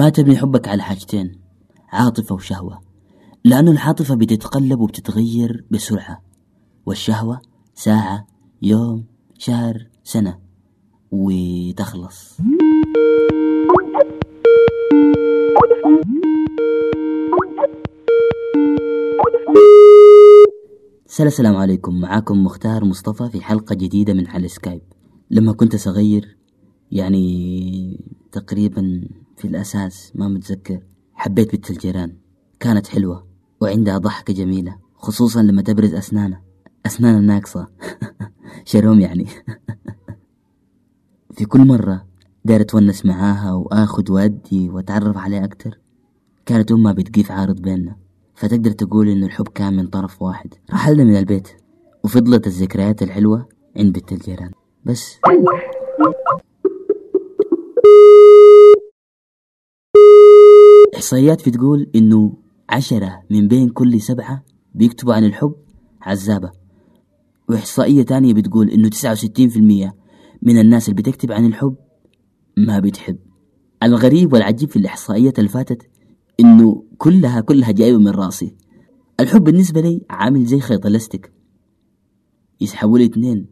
ما تبني حبك على حاجتين عاطفة وشهوة. لأنه العاطفة بتتقلب وبتتغير بسرعة. والشهوة ساعة يوم شهر سنة. وتخلص. السلام عليكم. معاكم مختار مصطفى في حلقة جديدة من على سكايب. لما كنت صغير يعني تقريبا في الأساس ما متذكر. حبيت بنت الجيران. كانت حلوة وعندها ضحكة جميلة خصوصا لما تبرز أسنانها. أسنان الناقصة شروم يعني. في كل مرة داير أتونس معاها وآخد وأدي وأتعرف عليها أكتر كانت أمها بتقيف عارض بيننا. فتقدر تقول إنه الحب كان من طرف واحد. رحلنا من البيت وفضلت الذكريات الحلوة عند بنت الجيران. بس. إحصائيات بتقول إنه عشرة من بين كل سبعة بيكتبوا عن الحب عزابة وإحصائية تانية بتقول إنه تسعة وستين في المية من الناس اللي بتكتب عن الحب ما بتحب. الغريب والعجيب في الإحصائيات اللي فاتت إنه كلها كلها جايبة من راسي. الحب بالنسبة لي عامل زي خيط الاستيك يسحبوا لي اتنين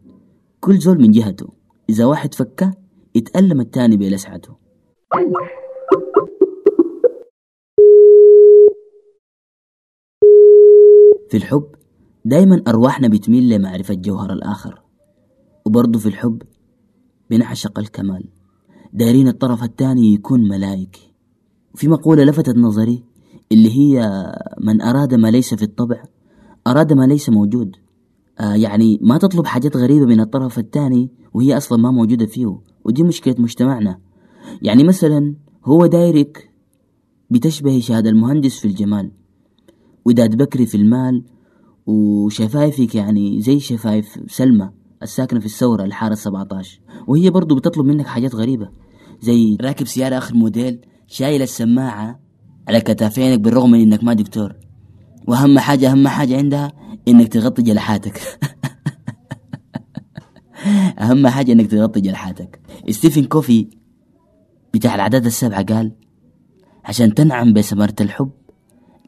كل زول من جهته. إذا واحد فكه يتألم التاني بلسعته في الحب دايما أرواحنا بتميل لمعرفة جوهر الآخر وبرضه في الحب بنعشق الكمال. دايرين الطرف الثاني يكون ملايكي في مقولة لفتت نظري اللي هي من أراد ما ليس في الطبع أراد ما ليس موجود آه يعني ما تطلب حاجات غريبة من الطرف الثاني وهي أصلا ما موجودة فيه ودي مشكلة مجتمعنا. يعني مثلا هو دايرك بتشبه شهاد المهندس في الجمال. وداد بكري في المال وشفايفك يعني زي شفايف سلمى الساكنة في الثورة الحارة 17 وهي برضو بتطلب منك حاجات غريبة زي راكب سيارة آخر موديل شايل السماعة على كتافينك بالرغم من إنك ما دكتور. وأهم حاجة أهم حاجة عندها إنك تغطي جلحاتك. أهم حاجة إنك تغطي جلحاتك. ستيفن كوفي بتاع العادات السبعة قال عشان تنعم بثمرة الحب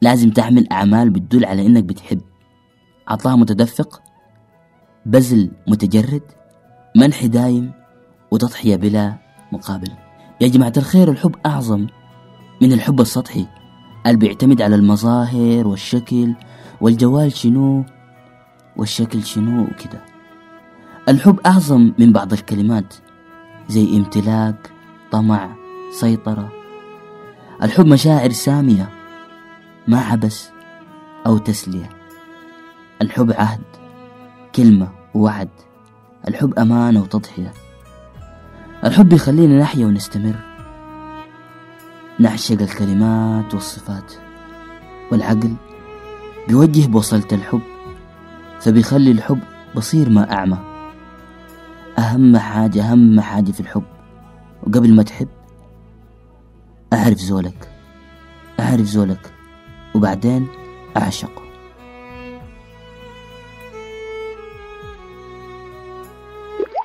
لازم تعمل أعمال بتدل على إنك بتحب. عطاء متدفق بذل متجرد منح دايم وتضحية بلا مقابل. يا جماعة الخير الحب أعظم من الحب السطحي. اللي بيعتمد على المظاهر والشكل والجوال شنو والشكل شنو وكده. الحب أعظم من بعض الكلمات زي امتلاك طمع سيطرة. الحب مشاعر سامية. ما عبس أو تسلية. الحب عهد كلمة ووعد. الحب أمانة وتضحية. الحب يخلينا نحيا ونستمر. نعشق الكلمات والصفات. والعقل بيوجه بوصلة الحب فبيخلي الحب بصير ما أعمى. أهم حاجة أهم حاجة في الحب. وقبل ما تحب أعرف زولك. أعرف زولك. وبعدين أعشقه.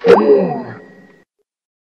إيه.